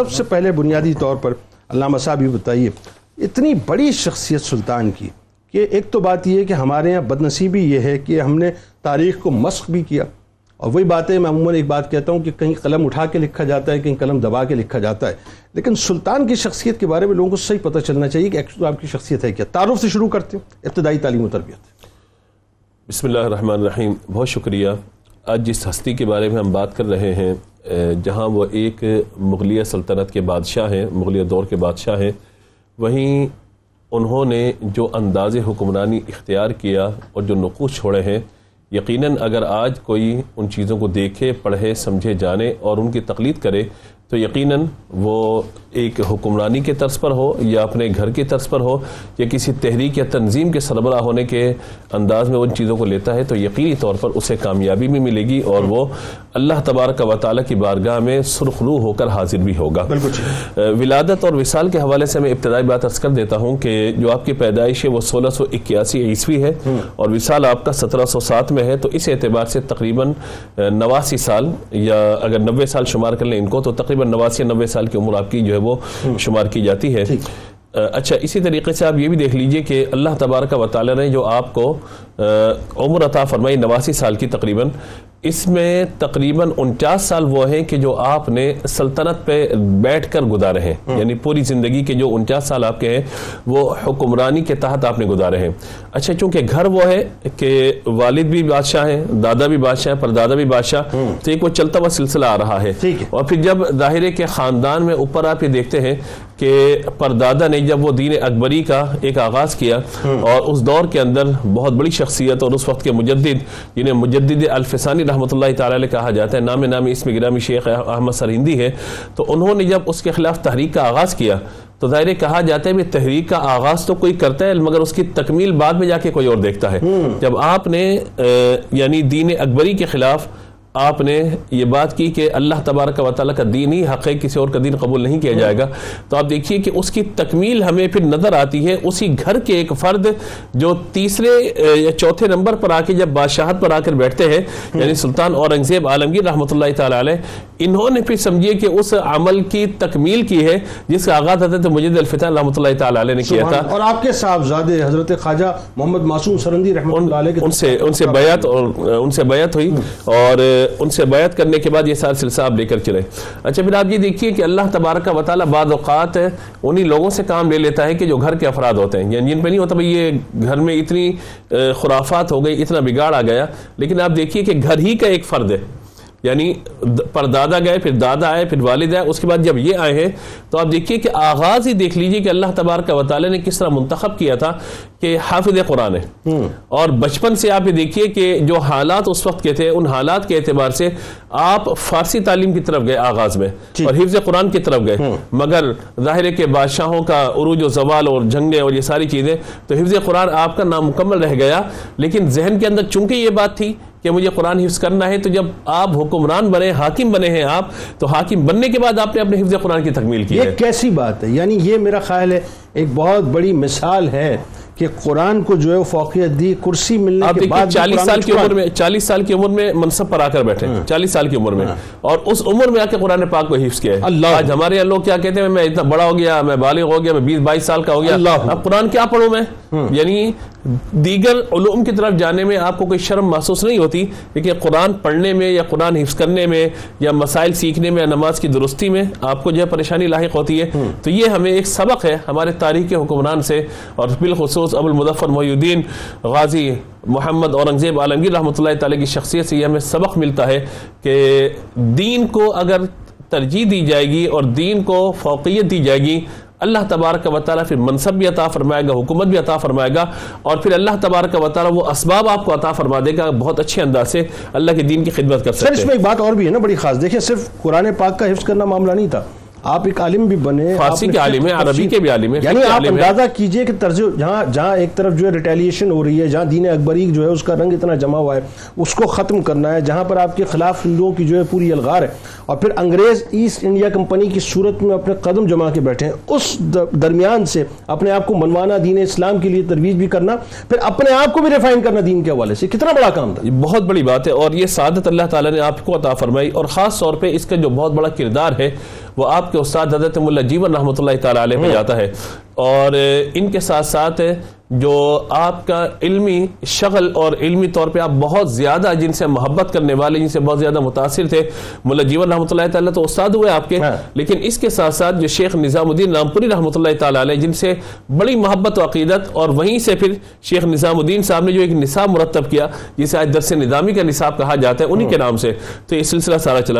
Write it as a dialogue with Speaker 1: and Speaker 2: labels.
Speaker 1: سب سے پہلے بنیادی طور پر علامہ صاحب یہ بتائیے، اتنی بڑی شخصیت سلطان کی کہ ایک تو بات یہ ہے کہ ہمارے یہاں بدنصیبی یہ ہے کہ ہم نے تاریخ کو مسخ بھی کیا۔ اور وہی بات ہے، میں عموماً ایک بات کہتا ہوں کہ کہیں قلم اٹھا کے لکھا جاتا ہے، کہیں قلم دبا کے لکھا جاتا ہے۔ لیکن سلطان کی شخصیت کے بارے میں لوگوں کو صحیح پتہ چلنا چاہیے کہ ایکچولی آپ کی شخصیت ہے کیا۔ تعارف سے شروع کرتے ہیں، ابتدائی تعلیم و تربیت۔
Speaker 2: بسم اللہ الرحمن الرحیم، بہت شکریہ۔ آج جس ہستی کے بارے میں ہم بات کر رہے ہیں جہاں وہ ایک مغلیہ سلطنت کے بادشاہ ہیں، مغلیہ دور کے بادشاہ ہیں، وہیں انہوں نے جو انداز حکمرانی اختیار کیا اور جو نقوش چھوڑے ہیں، یقیناً اگر آج کوئی ان چیزوں کو دیکھے، پڑھے، سمجھے، جانے اور ان کی تقلید کرے تو یقیناً وہ ایک حکمرانی کے طرز پر ہو یا اپنے گھر کے طرز پر ہو یا کسی تحریک یا تنظیم کے سربراہ ہونے کے انداز میں ان چیزوں کو لیتا ہے تو یقینی طور پر اسے کامیابی بھی ملے گی اور وہ اللہ تبارک و تعالیٰ کی بارگاہ میں سرخرو ہو کر حاضر بھی ہوگا۔ ولادت اور وصال کے حوالے سے میں ابتدائی بات ارز کر دیتا ہوں کہ جو آپ کی پیدائش ہے وہ سولہ سو اکیاسی عیسوی ہے اور وصال آپ کا سترہ سو سات میں ہے تو اس اعتبار سے تقریباً نواسی سال یا اگر نوے سال شمار کر لیں ان کو تو تقریباً نواسی نوے سال کی عمر آپ کی جو ہے وہ شمار کی جاتی ہے۔ اچھا اسی طریقے سے آپ یہ بھی دیکھ لیجیے کہ اللہ تبارک و تعالی نے جو آپ کو عمر عطا فرمائی نواسی سال کی تقریباً اس میں تقریباً انچاس سال وہ ہیں کہ جو آپ نے سلطنت پہ بیٹھ کر گزارے ہیں۔ یعنی پوری زندگی کے جو انچاس سال آپ کے ہیں وہ حکمرانی کے تحت آپ نے گزارے ہیں۔ اچھا چونکہ گھر وہ ہے کہ والد بھی بادشاہ ہیں دادا بھی بادشاہ ہیں پر دادا بھی بادشاہ تو ایک وہ چلتا ہوا سلسلہ آ رہا ہے۔ اور پھر جب ظاہرے کے خاندان میں اوپر آپ یہ دیکھتے ہیں کہ پردادا نے جب وہ دین اکبری کا ایک آغاز کیا اور اس دور کے اندر بہت بڑی شخصیت اور اس وقت کے مجدد جنہیں مجدد الفسانی رحمۃ اللہ تعالی علیہ کہا جاتا ہے نام نامی اسم گرامی شیخ احمد سرہندی ہے تو انہوں نے جب اس کے خلاف تحریک کا آغاز کیا تو ظاہر کہا جاتا ہے کہ تحریک کا آغاز تو کوئی کرتا ہے مگر اس کی تکمیل بعد میں جا کے کوئی اور دیکھتا ہے۔ جب آپ نے یعنی دین اکبری کے خلاف آپ نے یہ بات کی کہ اللہ تبارک و تعالیٰ کا دین ہی حق ہے کسی اور کا دین قبول نہیں کیا جائے گا۔ تو آپ دیکھیے کہ اس کی تکمیل ہمیں پھر نظر آتی ہے۔ اسی گھر کے ایک فرد جو تیسرے یا چوتھے نمبر پر آ کے جب بادشاہت پر آ کر بیٹھتے ہیں یعنی سلطان اورنگزیب عالمگیر رحمۃ اللہ تعالیٰ علیہ انہوں نے پھر سمجھیے کہ اس عمل کی تکمیل کی ہے جس کا آغاز حضرت مجد الفتح رحمۃ اللہ تعالیٰ علیہ نے کیا تھا۔
Speaker 1: اور آپ کے صاحبزادے حضرت خواجہ محمد معصوم سرندی رحمۃ اللہ علیہ
Speaker 2: ان سے ان سے بیعت اور ان سے بیعت ہوئی۔ اور ان سے بیعت کرنے کے بعد یہ سارا سلسلہ آپ لے کر چلے اچھا پھر آپ یہ دیکھیے کہ اللہ تبارک و تعالیٰ بعض اوقات انہی لوگوں سے کام لے لیتا ہے کہ جو گھر کے افراد ہوتے ہیں۔ یعنی جن پہ نہیں ہوتا، بھائی، یہ گھر میں اتنی خرافات ہو گئی، اتنا بگاڑ آ گیا۔ لیکن آپ دیکھیے کہ گھر ہی کا ایک فرد ہے۔ یعنی پر دادا گئے پھر دادا آئے پھر والد آئے اس کے بعد جب یہ آئے ہیں تو آپ دیکھیے کہ آغاز ہی دیکھ لیجیے کہ اللہ تبارک و تعالی نے کس طرح منتخب کیا تھا کہ حافظ قرآن ہے۔ اور بچپن سے آپ یہ دیکھیے کہ جو حالات اس وقت کے تھے ان حالات کے اعتبار سے آپ فارسی تعلیم کی طرف گئے آغاز میں اور حفظ قرآن کی طرف گئے۔ مگر ظاہر کے بادشاہوں کا عروج و زوال اور جنگیں اور یہ ساری چیزیں تو حفظ قرآن آپ کا نامکمل رہ گیا۔ لیکن ذہن کے اندر چونکہ یہ بات تھی کہ مجھے قرآن حفظ کرنا ہے تو جب آپ حکمران بنے حاکم بنے ہیں آپ تو حاکم بننے کے بعد آپ نے اپنے حفظ قرآن کی تکمیل کی
Speaker 1: یہ کیسی بات ہے؟ یعنی یہ میرا خیال ہے ایک بہت بڑی مثال ہے کہ قرآن کو جو ہے فوقیت دی کرسی ملنے کے بعد
Speaker 2: چالیس سال کی عمر میں چالیس سال کی عمر میں منصب پر آ کر بیٹھے۔ ہاں۔ چالیس سال کی عمر میں۔ ہاں۔ اور اس عمر میں آ کے قرآن پاک کو حفظ کیا ہے۔ آج ہمارے یہاں لوگ کیا کہتے ہیں؟ میں اتنا بڑا ہو گیا میں بالغ ہو گیا میں بیس بائیس سال کا ہو گیا۔ اب قرآن کیا پڑھوں میں؟ ہاں۔ یعنی دیگر علوم کی طرف جانے میں آپ کو کوئی شرم محسوس نہیں ہوتی لیکن قرآن پڑھنے میں یا قرآن حفظ کرنے میں یا مسائل سیکھنے میں یا نماز کی درستی میں آپ کو جو ہے پریشانی لاحق ہوتی ہے۔ تو یہ ہمیں ایک سبق ہے ہمارے تاریخ حکمران سے اور بالخصوص ابو المظفر محی الدین غازی محمد اورنگزیب عالمگیر رحمۃ اللہ تعالی کی شخصیت سے یہ ہمیں سبق ملتا ہے کہ دین کو اگر ترجیح دی جائے گی اور دین کو فوقیت دی جائے گی اللہ تبارک و تعالیٰ پھر منصب بھی عطا فرمائے گا حکومت بھی عطا فرمائے گا اور پھر اللہ تبارک و تعالیٰ وہ اسباب آپ کو عطا فرما دے گا بہت اچھے انداز سے اللہ کے دین کی خدمت کر سکتے
Speaker 1: ہیں سر اس میں ایک بات اور بھی ہے نا بڑی خاص۔ دیکھیں صرف قرآن پاک کا حفظ کرنا معاملہ نہیں تھا۔ آپ ایک عالم بھی بنے
Speaker 2: فارسی کے عالم ہیں عربی کے بھی عالم ہیں
Speaker 1: یعنی آپ اندازہ کیجیے کہ طرز جہاں جہاں ایک طرف جو ہے ریٹیلیشن ہو رہی ہے جہاں دین اکبری جو ہے اس کا رنگ اتنا جمع ہوا ہے اس کو ختم کرنا ہے جہاں پر آپ کے خلاف لوگوں کی جو ہے پوری الغار ہے۔ اور پھر انگریز ایسٹ انڈیا کمپنی کی صورت میں اپنے قدم جما کے بیٹھے ہیں۔ اس درمیان سے اپنے آپ کو منوانا دین اسلام کے لیے ترویج بھی کرنا پھر اپنے آپ کو بھی ریفائن کرنا دین کے حوالے سے۔ کتنا بڑا کام تھا۔
Speaker 2: بہت بڑی بات ہے اور یہ سعادت اللہ تعالیٰ نے آپ کو عطا فرمائی۔ اور خاص طور پہ اس کا جو بہت بڑا کردار ہے وہ آپ کے استاد حضرت ملا جیون رحمۃ اللہ تعالی علیہ پہ جاتا ہے۔ اور ان کے ساتھ ساتھ جو آپ کا علمی شغل اور علمی طور پہ آپ بہت زیادہ جن سے محبت کرنے والے جن سے بہت زیادہ متاثر تھے ملا جیون رحمۃ اللہ تعالیٰ تو استاد ہوئے آپ کے۔
Speaker 1: ہاں۔
Speaker 2: لیکن اس کے ساتھ ساتھ جو شیخ نظام الدین رامپوری رحمۃ اللہ تعالیٰ علیہ جن سے بڑی محبت و عقیدت اور وہیں سے پھر شیخ نظام الدین صاحب نے جو ایک نصاب مرتب کیا جسے آج درس نظامی کا نصاب کہا جاتا ہے انہی کے نام سے۔ تو یہ سلسلہ سارا چلا۔